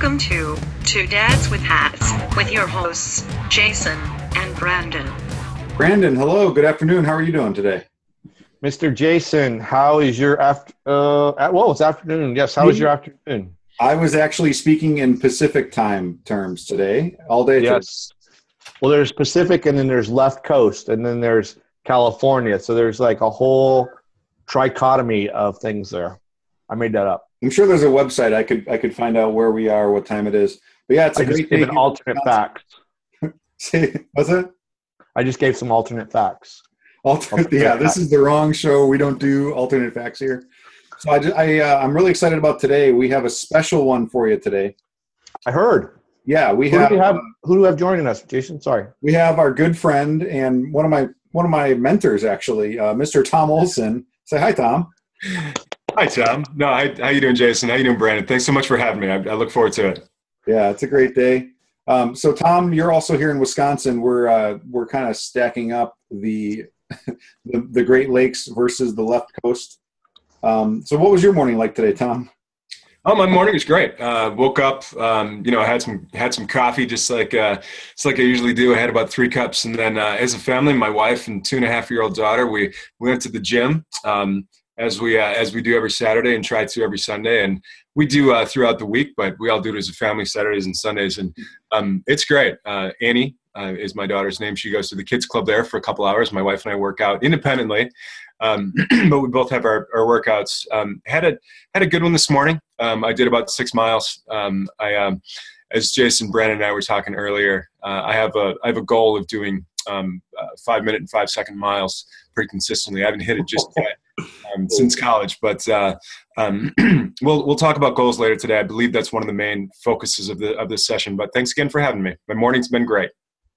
welcome to Two Dads with Hats with your hosts, Jason and Brandon. Brandon, hello. Good afternoon. How are you doing today? Mr. Jason, how is your after? Uh, well, it's afternoon. Yes, how is your afternoon? I was actually speaking in Pacific time terms today, all day. Yes. Well, there's Pacific, and then there's left coast, and then there's California. So there's like a whole trichotomy of things there. I made that up. I'm sure there's a website I could I could find out where we are, what time it is. But yeah, it's a I great just gave day. an alternate facts. See, was it? I just gave some alternate facts. Alternate, Alternate yeah, this is the wrong show. We don't do alternate facts here. So I, ju- I uh, I'm really excited about today. We have a special one for you today. I heard. Yeah, we Who have, do we have? uh, Who do we have joining us, Jason? Sorry. we have our good friend and one of my one of my mentors actually, uh, Mr. Tom Olson. Say hi, Tom. Hi, Tom. No, hi, how you doing, Jason? How you doing, Brandon? Thanks so much for having me. I, I look forward to it. Yeah, it's a great day. Um, so, Tom, you're also here in Wisconsin. We're uh, we're kind of stacking up the, the the Great Lakes versus the left coast. Um, so, what was your morning like today, Tom? Oh, my morning was great. Uh, woke up, um, you know, had some had some coffee, just like uh, just like I usually do. I had about three cups, and then uh, as a family, my wife and two and a half year old daughter, we we went to the gym um, as we uh, as we do every Saturday and try to every Sunday, and we do uh, throughout the week, but we all do it as a family Saturdays and Sundays, and um, it's great. Uh, Annie uh, is my daughter's name. She goes to the kids club there for a couple hours. My wife and I work out independently. Um, but we both have our, our workouts. Um, had a had a good one this morning. Um, I did about six miles. Um, I, um, as Jason, Brandon, and I were talking earlier, uh, I have a I have a goal of doing um, uh, five minute and five second miles pretty consistently. I haven't hit it just yet um, since college, but uh, um, we'll we'll talk about goals later today. I believe that's one of the main focuses of the of this session. But thanks again for having me. My morning's been great.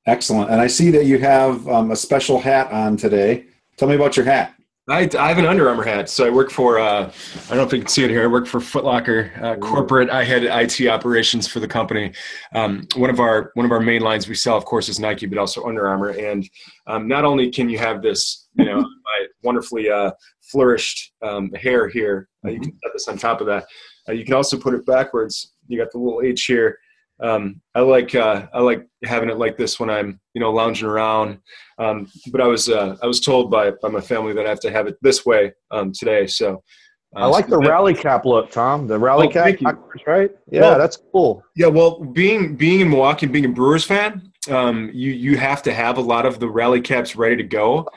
Excellent. And I see that you have um, a special hat on today. Tell me about your hat. I, I have an Under Armour hat, so I work for. Uh, I don't know if you can see it here. I work for Foot Locker uh, corporate. I head IT operations for the company. Um, one of our one of our main lines we sell, of course, is Nike, but also Under Armour. And um, not only can you have this, you know, my wonderfully uh, flourished um, hair here, uh, you can set this on top of that. Uh, you can also put it backwards. You got the little H here. Um, I like uh, I like having it like this when I'm you know lounging around. Um, but I was uh, I was told by by my family that I have to have it this way um, today. So uh, I like so the that- rally cap look, Tom. The rally Oh, cap, right? Yeah, Well- that's cool. Yeah, well, being being in Milwaukee, and being a Brewers fan, um, you you have to have a lot of the rally caps ready to go.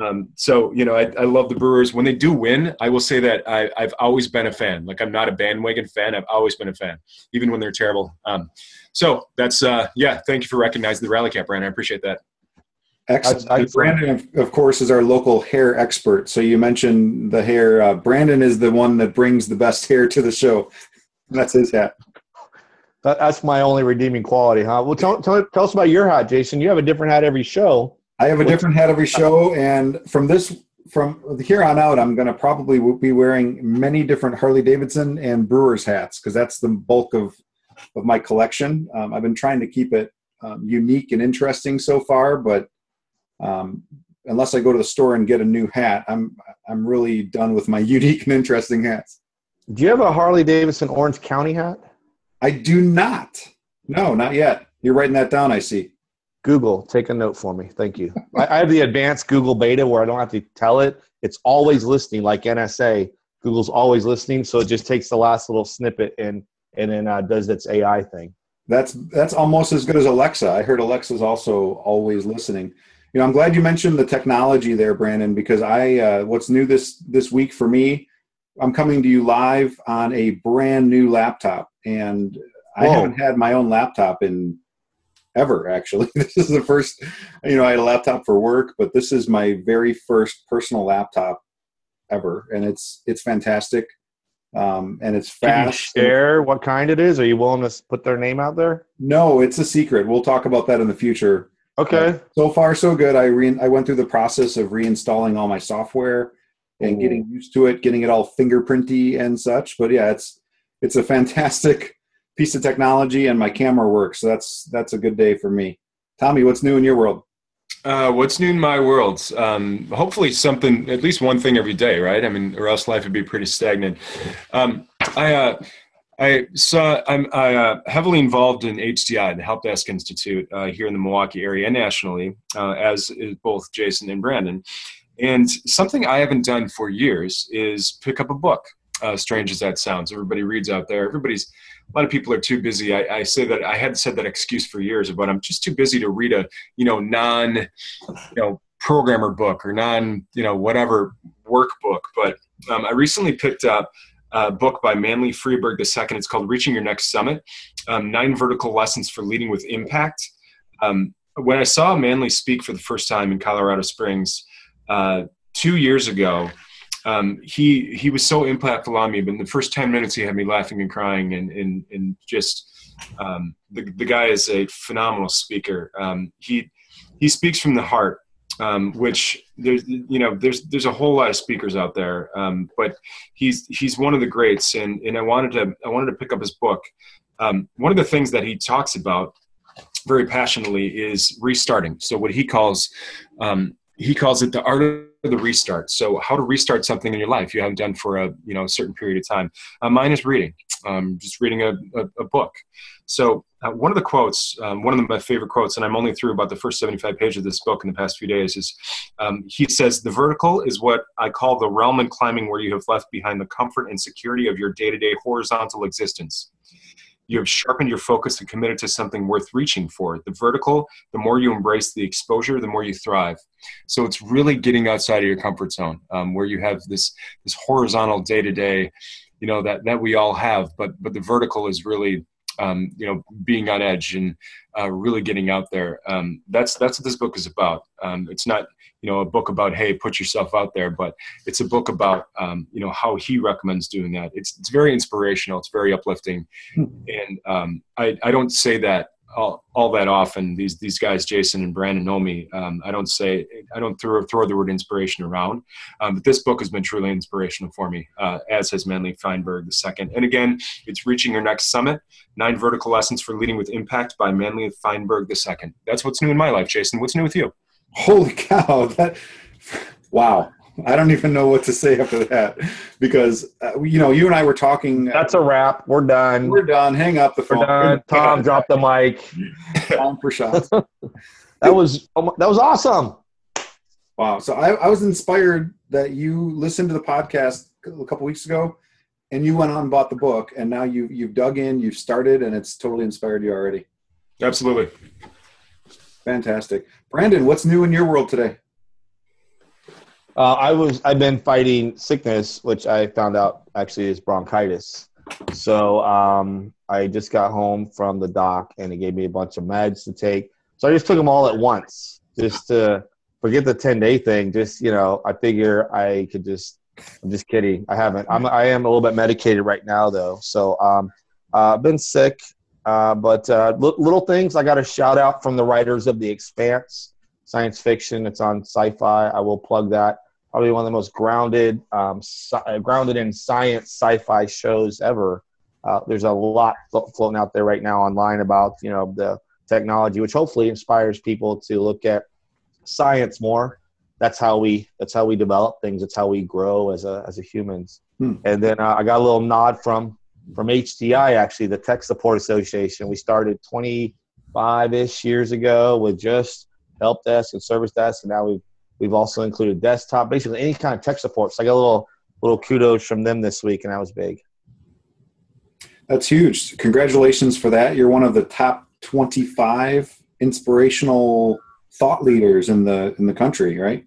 Um, so you know, I, I love the Brewers. When they do win, I will say that I, I've always been a fan. Like I'm not a bandwagon fan. I've always been a fan, even when they're terrible. Um, so that's uh, yeah. Thank you for recognizing the rally cap, Brandon. I appreciate that. Excellent. That's And Brandon, of, of course, is our local hair expert. So you mentioned the hair. Uh, Brandon is the one that brings the best hair to the show. That's his hat. That, that's my only redeeming quality, huh? Well, tell, tell, tell us about your hat, Jason. You have a different hat every show. I have a different hat every show, and from this from here on out, I'm going to probably be wearing many different Harley Davidson and Brewers hats because that's the bulk of of my collection. Um, I've been trying to keep it um, unique and interesting so far, but um, unless I go to the store and get a new hat, I'm I'm really done with my unique and interesting hats. Do you have a Harley Davidson Orange County hat? I do not. No, not yet. You're writing that down. I see. Google, take a note for me. Thank you. I, I have the advanced Google beta where I don't have to tell it. It's always listening, like NSA. Google's always listening, so it just takes the last little snippet and and then uh, does its AI thing. That's that's almost as good as Alexa. I heard Alexa's also always listening. You know, I'm glad you mentioned the technology there, Brandon, because I uh, what's new this this week for me, I'm coming to you live on a brand new laptop, and I haven't had my own laptop in ever. Actually, this is the first. You know, I had a laptop for work, but this is my very first personal laptop ever, and it's it's fantastic, um, and it's Can you fast. share what kind it is? Are you willing to put their name out there? No, it's a secret. We'll talk about that in the future. Okay. So far, so good. I re- I went through the process of reinstalling all my software and Ooh. getting used to it, getting it all fingerprinty and such. But yeah, it's it's a fantastic piece of technology, and my camera works. So that's that's a good day for me. Tommy, what's new in your world? Uh, what's new in my world? Um, hopefully, something, at least one thing every day, right? I mean, or else life would be pretty stagnant. Um, I uh, I saw I'm I, uh, heavily involved in HDI, the Help Desk Institute, uh, here in the Milwaukee area and nationally, uh, as is both Jason and Brandon. And something I haven't done for years is pick up a book. Uh, strange as that sounds, everybody reads out there. Everybody's a lot of people are too busy. I, I, say that I hadn't said that excuse for years, but I'm just too busy to read a you know non you know programmer book or non you know whatever workbook. But um, I recently picked up a book by Manley Feinberg II. It's called Reaching Your Next Summit: um, Nine Vertical Lessons for Leading with Impact. Um, when I saw Manly speak for the first time in Colorado Springs uh, two years ago, um, he he was so impactful on me. But in the first ten minutes, he had me laughing and crying, and and and just um, the the guy is a phenomenal speaker. Um, he he speaks from the heart, um, which there's you know there's there's a whole lot of speakers out there, um, but he's he's one of the greats. And and I wanted to I wanted to pick up his book. Um, one of the things that he talks about very passionately is restarting. So what he calls he calls it the art of the restart. So how to restart something in your life you haven't done for a you know a certain period of time. Uh, mine is reading, um, just reading a, a, a book. So uh, one of the quotes, um, one of my favorite quotes, and I'm only through about the first 75 pages of this book in the past few days, is um, he says, "The vertical is what I call the realm in climbing where you have left behind the comfort and security of your day-to-day horizontal existence." You have sharpened your focus and committed to something worth reaching for. The vertical, the more you embrace the exposure, the more you thrive. So it's really getting outside of your comfort zone, um, where you have this this horizontal day to day, you know that that we all have, but but the vertical is really um, you know being on edge and uh, really getting out there. Um, that's that's what this book is about. Um, it's not you know a book about hey put yourself out there but it's a book about um, you know how he recommends doing that. It's, it's very inspirational it's very uplifting. Hmm. and um, I, I don't say that all, all that often. These these guys jason and brandon know me. Um, i don't say i don't throw, throw the word inspiration around. Um, but this book has been truly inspirational for me uh, as has manley feinberg the second. And again it's reaching your next summit nine vertical lessons for leading with impact by manley feinberg the second. That's what's new in my life jason. What's new with you holy cow that wow. I don't even know what to say after that because uh, you know you and i were talking. That's a wrap. We're done. We're done. Hang up the phone. we're done. tom drop the mic. Time for shots. That was that was awesome. Wow. So I, I was inspired that you listened to the podcast a couple weeks ago and you went on and bought the book and now you you've dug in you've started and it's totally inspired you already. Absolutely Fantastic. Brandon, what's new in your world today? Uh, I was I've been fighting sickness, which I found out actually is bronchitis. So um, I just got home from the doc, and he gave me a bunch of meds to take. So I just took them all at once, just to forget the ten day thing. Just you know, I figure I could just. I'm just kidding. I haven't. I'm I am a little bit medicated right now though. So um, uh, I've been sick. Uh, but uh, little things, I got a shout out from the writers of The Expanse, science fiction. It's on sci-fi. I will plug that. Probably one of the most grounded, um, sci- grounded in science sci-fi shows ever. Uh, there's a lot floating out there right now online about you know the technology, which hopefully inspires people to look at science more. That's how we that's how we develop things. It's how we grow as a as a humans. Hmm. And then uh, I got a little nod from from HDI, actually, the Tech Support Association. We started 25 ish years ago with just help desk and service desk, and now we've we've also included desktop, basically any kind of tech support. So I got a little little kudos from them this week, and that was big. That's huge. Congratulations for that. You're one of the top 25 inspirational thought leaders in the in the country, right?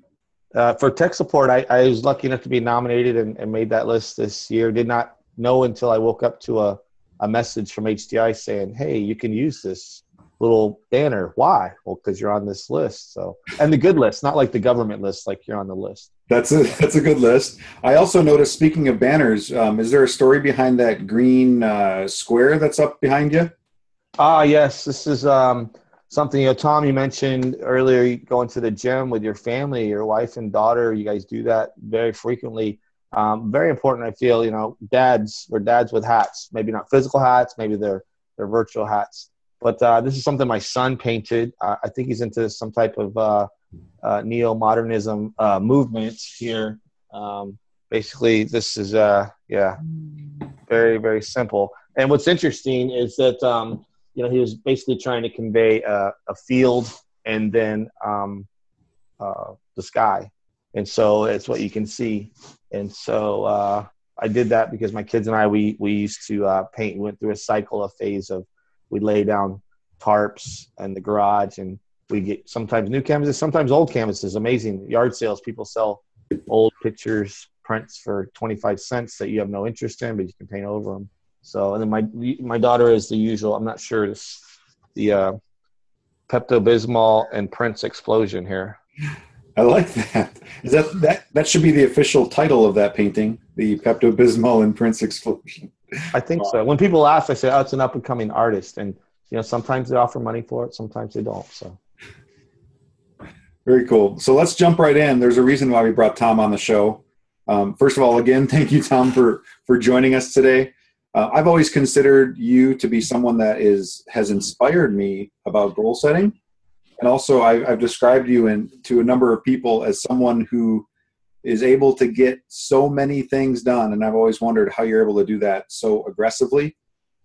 Uh, for tech support, I, I, was lucky enough to be nominated and, and, made that list this year. Did not know until I woke up to a, a message from HDI saying, hey, you can use this little banner. Why? Well, because you're on this list. So, and the good list, not like the government list, like you're on the list. That's a that's a good list. I also noticed. Speaking of banners, um, is there a story behind that green uh, square that's up behind you? Ah, yes. This is um, something. You know, Tom, you mentioned earlier going to the gym with your family, your wife and daughter. You guys do that very frequently. Um, very important, I feel. You know, dads or dads with hats. Maybe not physical hats. Maybe they're they're virtual hats. But uh, this is something my son painted. Uh, I think he's into some type of uh, uh neo modernism uh, movement here. Um, basically, this is uh, yeah. very very simple. And what's interesting is that um, you know he was basically trying to convey a, a field and then um, the sky, and so it's what you can see. And so uh, I did that because my kids and I we we used to uh, paint. We went through a cycle, a phase of we lay down tarps in the garage and we get sometimes new canvases, sometimes old canvases. Amazing yard sales. People sell old pictures, prints for 25 cents that you have no interest in, but you can paint over them. So, and then my my daughter is the usual. I'm not sure this the uh, Pepto Bismol and Prince explosion here. I like that. Is that that that should be the official title of that painting? The Pepto Bismol and Prince explosion. I think so. When people ask, I say, "Oh, it's an up and coming artist," and you know, sometimes they offer money for it, sometimes they don't. So. Very cool. So let's jump right in. There's a reason why we brought Tom on the show. Um, first of all, again, thank you, Tom, for for joining us today. Uh, I've always considered you to be someone that is has inspired me about goal setting, and also I, have described you in, to a number of people as someone who is able to get so many things done. And I've always wondered how you're able to do that so aggressively.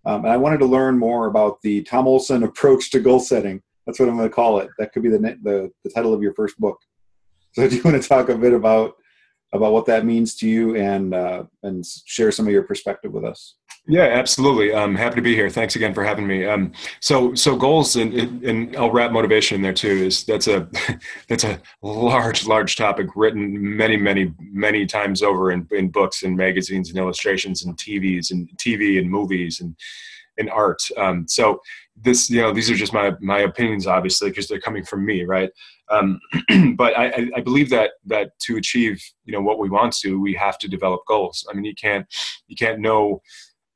Um, and I wanted to learn more about the Tom Olson approach to goal setting. That's what I'm going to call it. That could be the, the, the title of your first book. So, do you want to talk a bit about about what that means to you and uh, and share some of your perspective with us? Yeah, absolutely. I'm happy to be here. Thanks again for having me. Um, so, so goals, and, and I'll wrap motivation in there too. Is that's a that's a large, large topic written many, many, many times over in, in books and magazines and illustrations and TVs and TV and movies and and art. Um, so this, you know, these are just my my opinions, obviously, because they're coming from me, right? Um, but I, I believe that that to achieve, you know, what we want to, we have to develop goals. I mean, you can't you can't know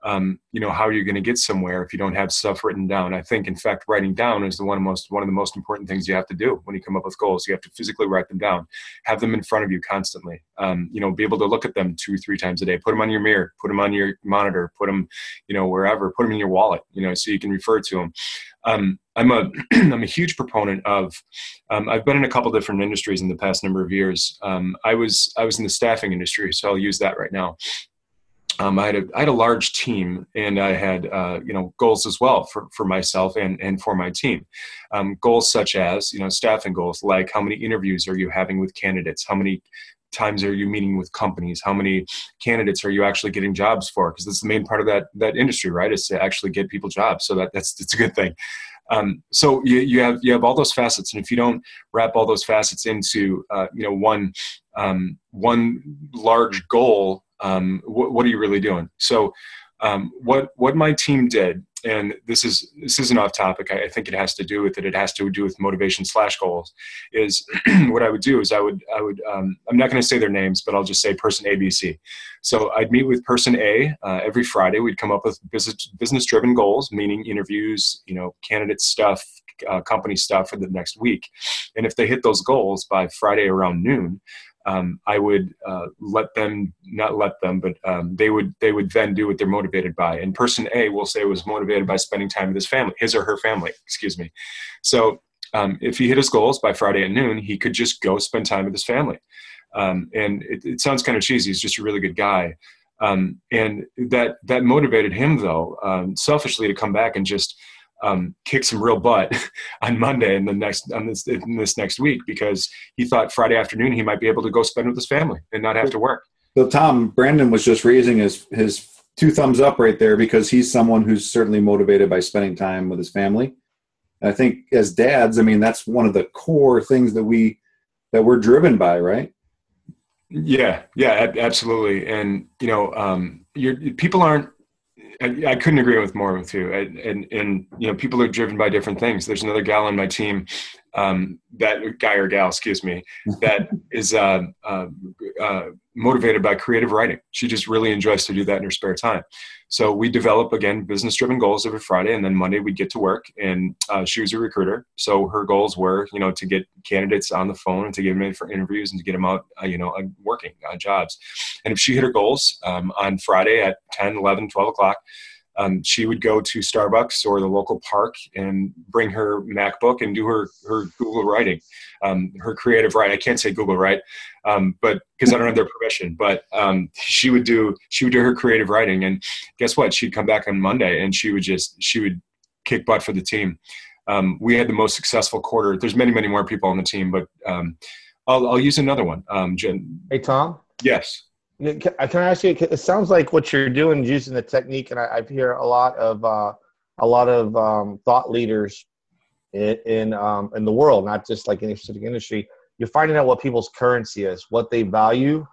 um, you know how you're going to get somewhere if you don't have stuff written down. I think in fact writing down is the one most one of the most important things you have to do when you come up with goals. You have to physically write them down have them in front of you constantly. Um, you know be able to look at them two three times a day. Put them on your mirror put them on your monitor put them you know wherever. Put them in your wallet you know so you can refer to them um, I'm a I'm a huge proponent of. Um, I've been in a couple different industries in the past number of years. Um, I was I was in the staffing industry, so I'll use that right now um, I had a I had a large team, and I had uh, you know goals as well for, for myself and and for my team. Um, goals such as you know staffing goals, like how many interviews are you having with candidates? How many times are you meeting with companies? How many candidates are you actually getting jobs for? Because that's the main part of that that industry, right? Is to actually get people jobs. So that that's it's a good thing. Um, so you, you have you have all those facets, and if you don't wrap all those facets into uh, you know one um, one large goal um, what, what, are you really doing? So, um, what what my team did, and this is this isn't off topic. I, I, think it has to do with it. It has to do with motivation slash goals. Is what I would do is I would I would um, I'm not going to say their names, but I'll just say person A, B, C. So I'd meet with person A uh, every Friday. We'd come up with business business driven goals, meaning interviews, you know, candidate stuff, uh, company stuff for the next week. And if they hit those goals by Friday around noon, um, I would uh, let them not let them, but um, they would they would then do what they're motivated by. And person A will say was motivated by spending time with his family, his or her family, excuse me. So um, if he hit his goals by Friday at noon, he could just go spend time with his family. Um, and it, it, sounds kind of cheesy. He's just a really good guy. Um, and that that motivated him though, um, selfishly, to come back and just um, kick some real butt on Monday and the next on this in this next week because he thought Friday afternoon he might be able to go spend with his family and not have to work. So Tom Brandon was just raising his his two thumbs up right there because he's someone who's certainly motivated by spending time with his family. And I think as dads, I mean that's one of the core things that we that we're driven by, right? Yeah, yeah, absolutely. And you know, um, people aren't I, I, couldn't agree with more with you. And, and, and you know, people are driven by different things. There's another gal on my team, um, that guy or gal, excuse me, that is uh, uh, uh, motivated by creative writing. She just really enjoys to do that in her spare time. So we develop again business-driven goals every Friday, and then Monday we get to work. And uh, she was a recruiter, so her goals were, you know, to get candidates on the phone and to get them in for interviews and to get them out, uh, you know, uh, working on jobs. And if she hit her goals um, on Friday at 10, 11, 12 o'clock, um, she would go to Starbucks or the local park and bring her MacBook and do her, her Google writing, um, her creative write. I can't say Google write, um, but because I don't have their permission. But um, she would do she would do her creative writing, and guess what? She'd come back on Monday and she would just she would kick butt for the team. Um, we had the most successful quarter. There's many many more people on the team, but um, I'll, I'll use another one. Um, Jen, Hey, Tom. yes. Can I can I ask you? It sounds like what you're doing is using the technique, and I, I hear a lot of uh, a lot of um, thought leaders in in, um, in the world, not just like any specific industry. You're finding out what people's currency is, what they value,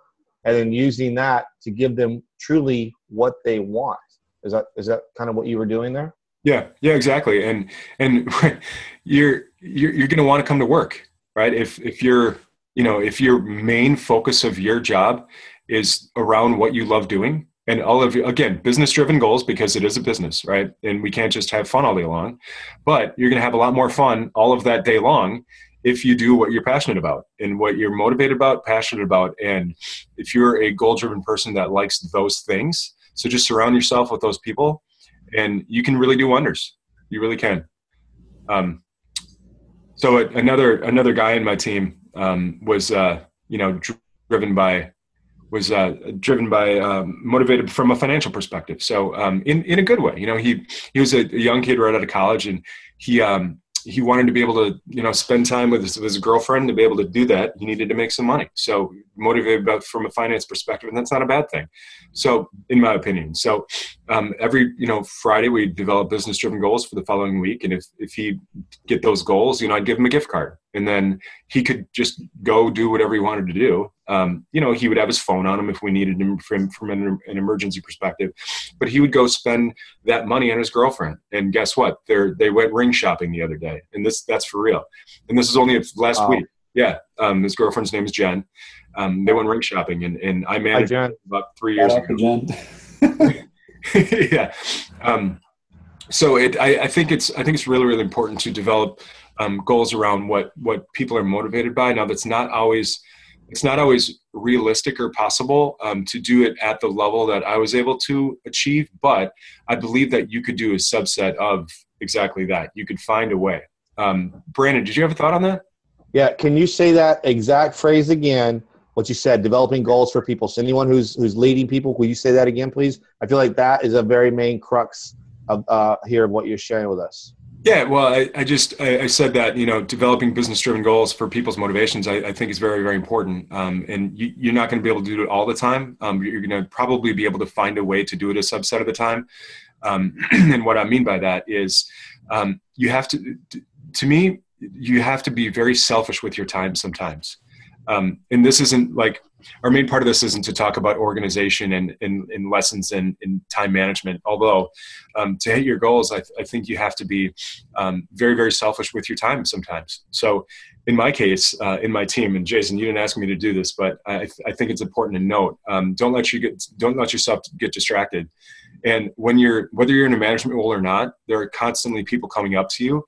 and then using that to give them truly what they want. Is that is that kind of what you were doing there? Yeah, yeah, exactly. And and you're you're, you're going to want to come to work, right? If if you're you know if your main focus of your job is around what you love doing, and all of you again business driven goals because it is a business, right? And we can't just have fun all day long, but you're going to have a lot more fun all of that day long if you do what you're passionate about and what you're motivated about, passionate about, and if you're a goal driven person that likes those things. So just surround yourself with those people and you can really do wonders. You really can. Um, so another another guy in my team um, was uh, you know driven by was uh, driven by um, motivated from a financial perspective. So um, in in a good way, you know he he was a, young kid right out of college and he um, he wanted to be able to you know spend time with his, with his girlfriend to be able to do that. He needed to make some money. So motivated from a finance perspective and that's not a bad thing. So in my opinion so um, every you know friday we develop business driven goals for the following week and if if he get those goals you know i'd give him a gift card and then he could just go do whatever he wanted to do. Um, you know he would have his phone on him if we needed him from, from an, an, emergency perspective. But he would go spend that money on his girlfriend. And guess what? They they went ring shopping the other day. And this that's for real. And this is only last wow. week. Yeah. Um, his girlfriend's name is jen. Um, they went ring shopping and, and i managed Hi, about three years ago. Jen. yeah. Um, so it I, I think it's i think it's really really important to develop um, goals around what what people are motivated by. Now, that's not always it's not always realistic or possible um, to do it at the level that I was able to achieve, but I believe that you could do a subset of exactly that. You could find a way. Um, Brandon, did you have a thought on that? Yeah, can you say that exact phrase again? What you said, developing goals for people. So anyone who's who's leading people, will you say that again, please? I feel like that is a very main crux of uh, here of what you're sharing with us. Yeah, well, I, I just I, I, said that you know developing business-driven goals for people's motivations I, I think is very very important, um, and you, are not going to be able to do it all the time. Um, you're going to probably be able to find a way to do it a subset of the time. Um, and what I mean by that is um, you have to, to me, you have to be very selfish with your time sometimes. Um, and this isn't like our main part of this isn't to talk about organization and, and, and lessons in, in time management. Although um, to hit your goals, I, I think you have to be um, very, very selfish with your time sometimes. So in my case, uh, in my team, and Jason, you didn't ask me to do this, but I, I think it's important to note: um, don't let you get, don't let yourself get distracted. And when you're, whether you're in a management role or not, there are constantly people coming up to you,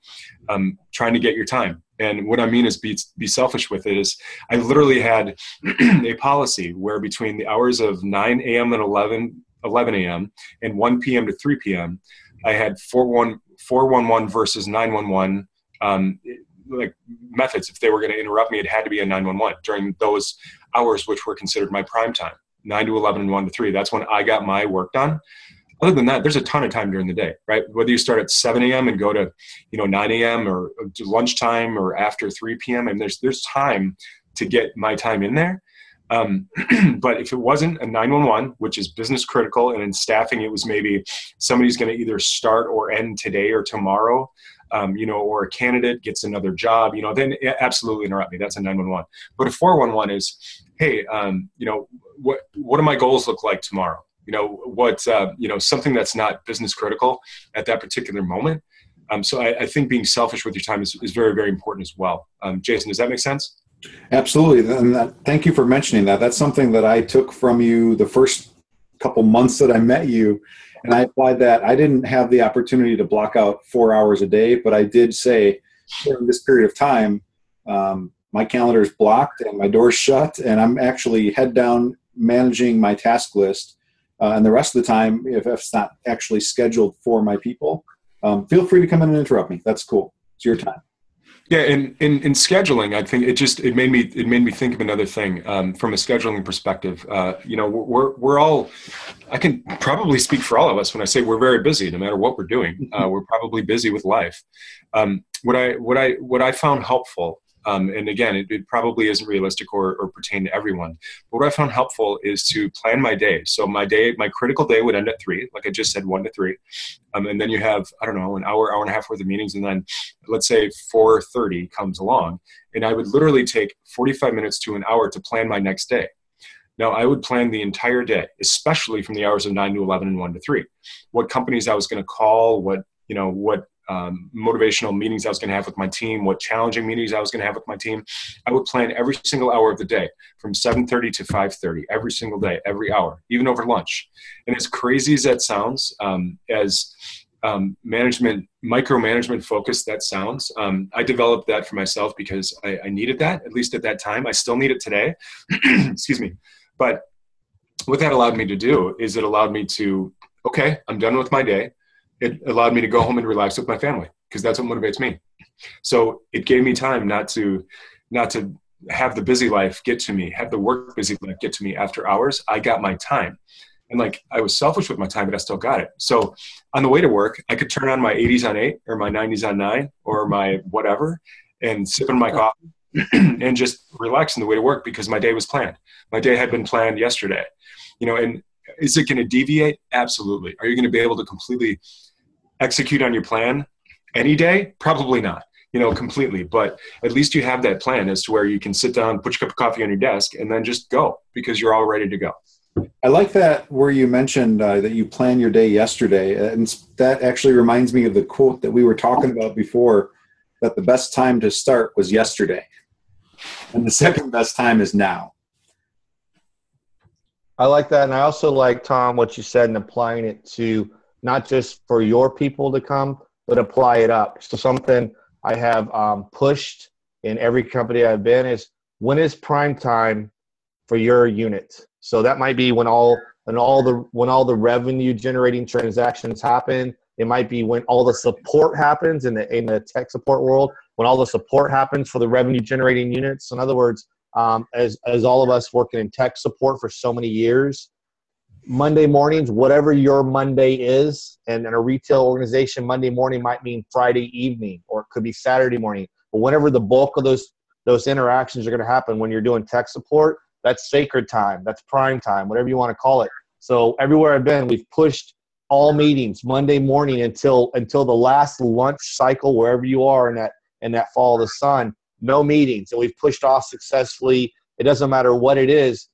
um, trying to get your time. And what I mean is be, be selfish with it is I literally had a policy where between the hours of 9 a.m. and 11, 11 a.m. and 1 p.m. to 3 p.m., I had 411 versus 911 um, like methods. If they were going to interrupt me, it had to be a 911 during those hours, which were considered my prime time, 9 to 11 and 1 to 3. That's when I got my work done other than that, there's a ton of time during the day, right? Whether you start at 7 a.m. and go to, you know, 9 a.m. or lunchtime or after 3 p.m. and there's there's time to get my time in there. Um, but if it wasn't a 911, which is business critical, and in staffing, it was maybe somebody's going to either start or end today or tomorrow, um, you know, or a candidate gets another job, you know, then absolutely interrupt me. That's a 911. But a 411 is, hey, um, you know, what what do my goals look like tomorrow? You know what uh, you know something that's not business critical at that particular moment. Um, so I, I, think being selfish with your time is, is very very important as well. Um, jason does that make sense? Absolutely. And that, thank you for mentioning that. That's something that i took from you the first couple months that i met you and i applied that. I didn't have the opportunity to block out four hours a day but i did say during this period of time um, my calendar is blocked and my door's shut and i'm actually head down managing my task list uh, and the rest of the time, if, if, it's not actually scheduled for my people, um, feel free to come in and interrupt me. That's cool. It's your time. Yeah, and in, in scheduling, I think it just it made me it made me think of another thing um, from a scheduling perspective. Uh, you know, we're we're all I can probably speak for all of us when I say we're very busy, no matter what we're doing. Uh, we're probably busy with life. Um, what I what I what I found helpful um, and again, it, it, probably isn't realistic or, or pertain to everyone. But what I found helpful is to plan my day. So my day, my critical day would end at three, like I just said, one to three, um, and then you have I don't know an hour, hour and a half worth of meetings, and then let's say four thirty comes along, and I would literally take forty five minutes to an hour to plan my next day. Now, I would plan the entire day, especially from the hours of 9 to 11 and 1 to 3. What companies I was going to call, what, you know, what um, motivational meetings I was going to have with my team, what challenging meetings I was going to have with my team. I would plan every single hour of the day from 7:30 to 5:30 every single day, every hour, even over lunch. And as crazy as that sounds, um, as um, management, micromanagement focused that sounds, um, I developed that for myself because I, I needed that at least at that time. I still need it today. Excuse me, but what that allowed me to do is it allowed me to okay, I'm done with my day it allowed me to go home and relax with my family because that's what motivates me. So it gave me time not to not to have the busy life get to me, have the work busy life get to me after hours. I got my time. And like I was selfish with my time, but I still got it. So on the way to work, I could turn on my 80s on 8 or my 90s on 9 or my whatever and sip on my coffee and just relax on the way to work because my day was planned. My day had been planned yesterday. You know, and is it going to deviate? Absolutely. Are you going to be able to completely execute on your plan any day? Probably not, you know, completely. But at least you have that plan as to where you can sit down, put your cup of coffee on your desk, and then just go because you're all ready to go. I like that where you mentioned uh, that you plan your day yesterday. And that actually reminds me of the quote that we were talking about before that the best time to start was yesterday. And the second best time is now. I like that. And I also like, Tom, what you said and applying it to not just for your people to come, but apply it up. So something I have um, pushed in every company I've been is when is prime time for your unit. So that might be when all when all the when all the revenue generating transactions happen. It might be when all the support happens in the in the tech support world. When all the support happens for the revenue generating units. In other words, um, as as all of us working in tech support for so many years, Monday mornings, whatever your Monday is, and in a retail organization, Monday morning might mean Friday evening or it could be Saturday morning. But whenever the bulk of those those interactions are going to happen when you're doing tech support, that's sacred time, that's prime time, whatever you want to call it. So everywhere I've been, we've pushed all meetings Monday morning until until the last lunch cycle, wherever you are in that in that fall of the sun. No meetings, and we've pushed off successfully. It doesn't matter what it is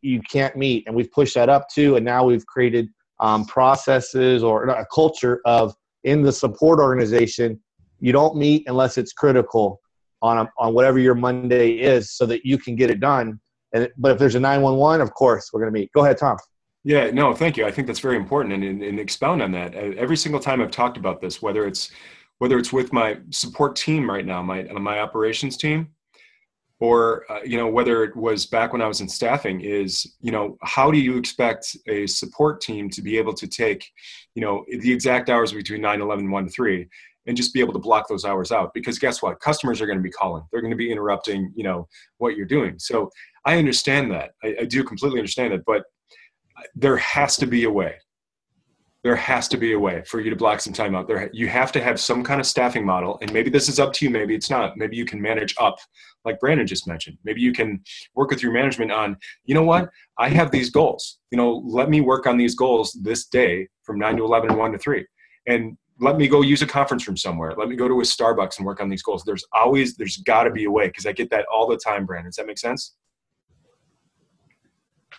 you can't meet. And we've pushed that up too. And now we've created um, processes or a culture of in the support organization, you don't meet unless it's critical on a, on whatever your Monday is, so that you can get it done. And but if there's a 911, of course we're going to meet. Go ahead, Tom. Yeah, no, thank you. I think that's very important, and, and, and expound on that. Every single time I've talked about this, whether it's whether it's with my support team right now, my my operations team, or uh, you know whether it was back when i was in staffing is you know how do you expect a support team to be able to take you know the exact hours between 9 11 and 1 to 3 and just be able to block those hours out? Because guess what? Customers are going to be calling. They're going to be interrupting you know what you're doing. So i understand that. I, I do completely understand it but there has to be a way there has to be a way for you to block some time out. There you have to have some kind of staffing model and maybe this is up to you maybe it's not. Maybe you can manage up like brandon just mentioned. Maybe you can work with your management on you know what? I have these goals. You know let me work on these goals this day from 9 to 11 and 1 to 3 and let me go use a conference room somewhere. Let me go to a starbucks and work on these goals. There's always there's got to be a way because i get that all the time brandon. Does that make sense?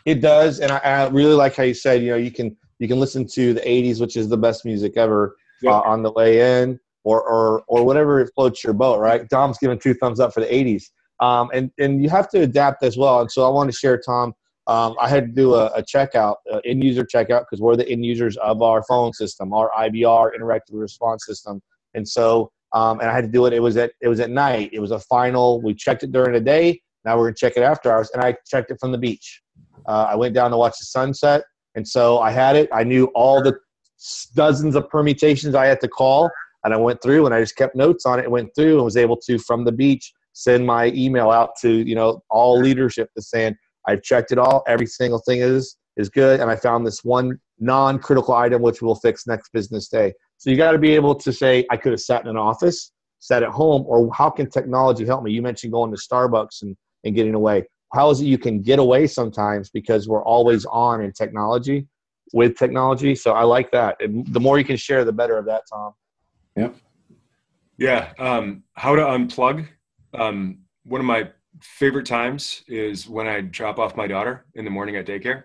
It does and I, I really like how you said you know you can you can listen to the 80s which is the best music ever uh, on the way in or, or or whatever floats your boat right? Tom's giving two thumbs up for the 80s um, and and you have to adapt as well. And so i want to share tom um, i had to do a, a checkout uh, end user checkout because we're the end users of our phone system our ivr interactive response system. And so um, and i had to do it. It was at it was at night. It was a final we checked it during the day. Now we're going to check it after hours. And i checked it from the beach. Uh, i went down to watch the sunset and so I had it. I knew all the dozens of permutations I had to call. and I went through and I just kept notes on it and went through and was able to from the beach send my email out to you know all leadership to saying I've checked it all, every single thing is is good, and I found this one non-critical item which we'll fix next business day. So you got to be able to say I could have sat in an office, sat at home, or how can technology help me? You mentioned going to Starbucks and and getting away. How is it you can get away sometimes because we're always on in technology with technology? So I like that. And the more you can share, the better of that, Tom. Yep. Yeah. Um, how to unplug. Um, one of my favorite times is when I drop off my daughter in the morning at daycare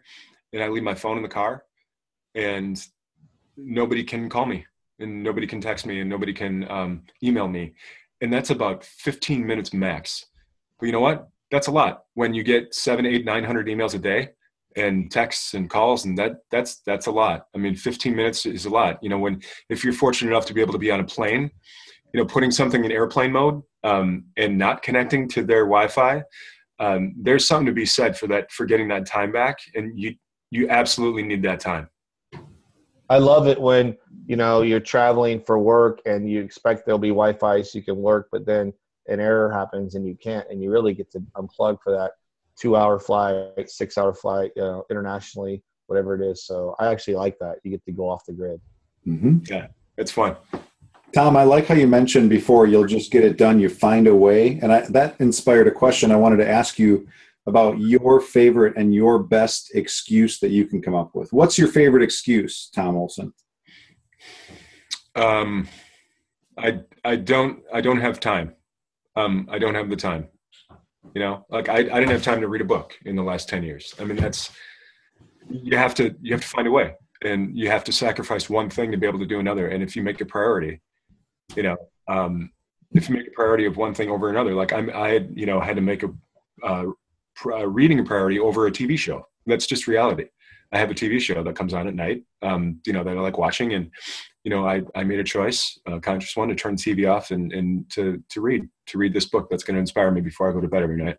and I leave my phone in the car and nobody can call me and nobody can text me and nobody can um, email me. And that's about 15 minutes max. But you know what? That's a lot when you get seven, eight, 900 emails a day and texts and calls and that that's that's a lot. I mean 15 minutes is a lot. You know when if you're fortunate enough to be able to be on a plane you know putting something in airplane mode um, and not connecting to their wi-fi um, there's something to be said for that for getting that time back and you you absolutely need that time. I love it when you know you're traveling for work and you expect there'll be wi-fi so you can work but then an error happens and you can't and you really get to unplug for that two hour flight, six hour flight, you know, internationally, whatever it is. So I actually like that. You get to go off the grid. Mm-hmm. Yeah, it's fun. Tom, I like how you mentioned before you'll just get it done. You find a way, and I, that inspired a question I wanted to ask you about your favorite and your best excuse that you can come up with. What's your favorite excuse, Tom Olson? Um, I I don't I don't have time. Um, I don't have the time. You know, like I, I didn't have time to read a book in the last 10 years. I mean, that's, you have to, you have to find a way and you have to sacrifice one thing to be able to do another. And if you make a priority, you know, um, if you make a priority of one thing over another, like I'm, I had, you know, had to make a, reading a priority over a TV show. That's just reality. I have a TV show that comes on at night, um, you know, that I like watching. And, you know, I, I made a choice, a conscious one, to turn TV off and, and to, to read, to read this book that's going to inspire me before I go to bed every night.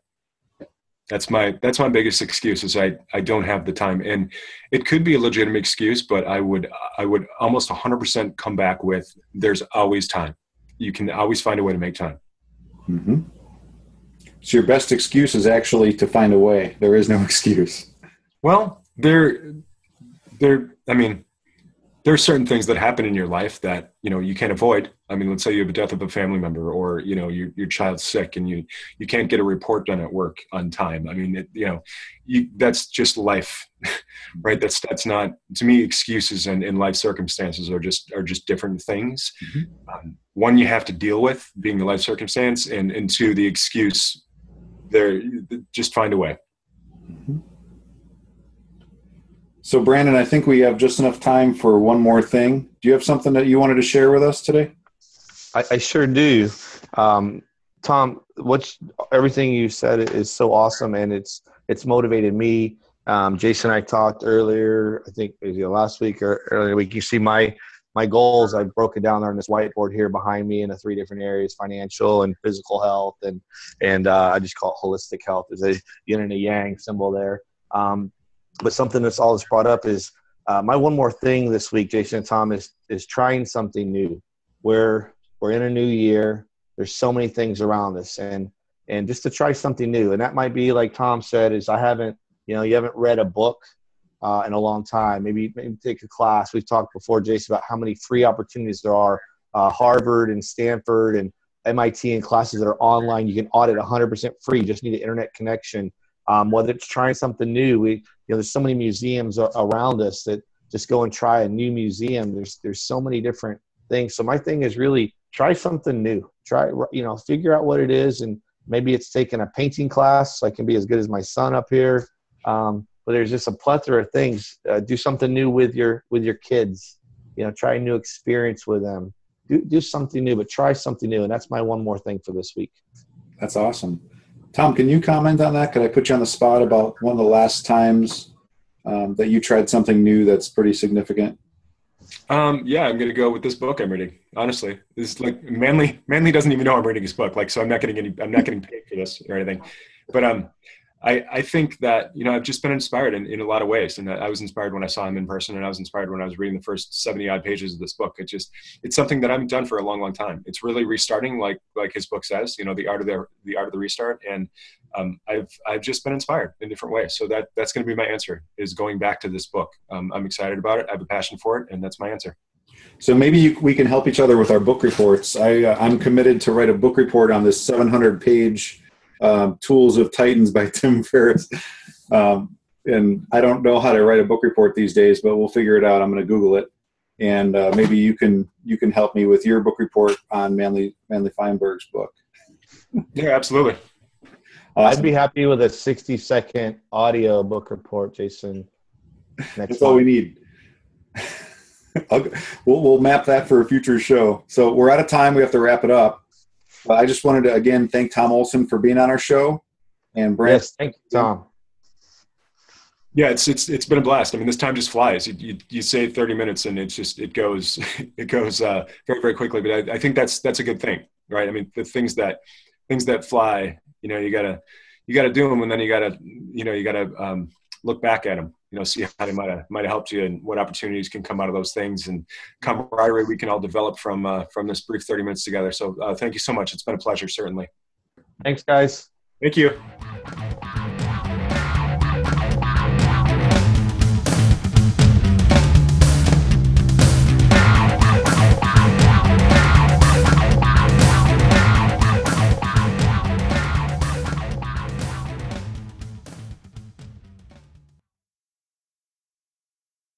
That's my, that's my biggest excuse is I, I don't have the time. And it could be a legitimate excuse, but I would, I would almost 100% come back with there's always time. You can always find a way to make time. Mm-hmm. So your best excuse is actually to find a way. There is no excuse. Well, there, there. I mean, there are certain things that happen in your life that you know you can't avoid. I mean, let's say you have a death of a family member, or you know your your child's sick and you you can't get a report done at work on time. I mean, it, you know, you, that's just life, right? That's that's not to me excuses and, in life circumstances are just are just different things. Mm-hmm. Um, one you have to deal with being the life circumstance, and and two the excuse. There, just find a way. Mm-hmm. So, Brandon, I think we have just enough time for one more thing. Do you have something that you wanted to share with us today? I, I sure do. Um, Tom, what's everything you said is so awesome, and it's it's motivated me. Um, Jason and I talked earlier. I think was last week or earlier week. You see my my goals. I've broken down there on this whiteboard here behind me in the three different areas: financial and physical health, and and uh, I just call it holistic health. There's a yin and a yang symbol there. Um, but something that's always brought up is uh, my one more thing this week, Jason and Tom, is is trying something new. We're we're in a new year. There's so many things around us, and and just to try something new, and that might be like Tom said, is I haven't you know you haven't read a book uh, in a long time. Maybe maybe take a class. We've talked before, Jason, about how many free opportunities there are. Uh, Harvard and Stanford and MIT and classes that are online. You can audit 100% free. Just need an internet connection. Um, whether it's trying something new, we you know there's so many museums around us that just go and try a new museum. There's there's so many different things. So my thing is really try something new. Try you know figure out what it is, and maybe it's taking a painting class. So I can be as good as my son up here. Um, but there's just a plethora of things. Uh, do something new with your with your kids. You know, try a new experience with them. Do do something new, but try something new. And that's my one more thing for this week. That's awesome. Tom, can you comment on that? Could I put you on the spot about one of the last times um, that you tried something new that's pretty significant? Um, yeah, I'm gonna go with this book I'm reading. Honestly, this is like Manley. Manley doesn't even know I'm reading his book. Like, so I'm not getting any. I'm not getting paid for this or anything. But um, I, I think that you know I've just been inspired in, in a lot of ways, and I was inspired when I saw him in person, and I was inspired when I was reading the first seventy odd pages of this book. It just it's something that I haven't done for a long, long time. It's really restarting, like like his book says, you know, the art of the the art of the restart, and um, I've I've just been inspired in different ways. So that that's going to be my answer is going back to this book. Um, I'm excited about it. I have a passion for it, and that's my answer. So maybe you, we can help each other with our book reports. I uh, I'm committed to write a book report on this 700 page um, Tools of Titans by Tim Ferriss. Um, and I don't know how to write a book report these days, but we'll figure it out. I'm going to Google it, and uh, maybe you can you can help me with your book report on Manley Manley Feinberg's book. Yeah, absolutely. Awesome. I'd be happy with a 60 second audio book report, Jason. Next That's all we need. we'll, we'll map that for a future show. So we're out of time. We have to wrap it up. But I just wanted to again thank Tom Olson for being on our show, and Brent. Yes, thank you, Tom. Yeah, it's it's it's been a blast. I mean, this time just flies. You you, you say thirty minutes, and it's just it goes it goes uh, very very quickly. But I, I think that's that's a good thing, right? I mean, the things that things that fly, you know, you gotta you gotta do them, and then you gotta you know you gotta um, look back at them you know, see how they might have might have helped you and what opportunities can come out of those things and camaraderie we can all develop from uh, from this brief 30 minutes together. So uh, thank you so much. It's been a pleasure, certainly. Thanks, guys. Thank you.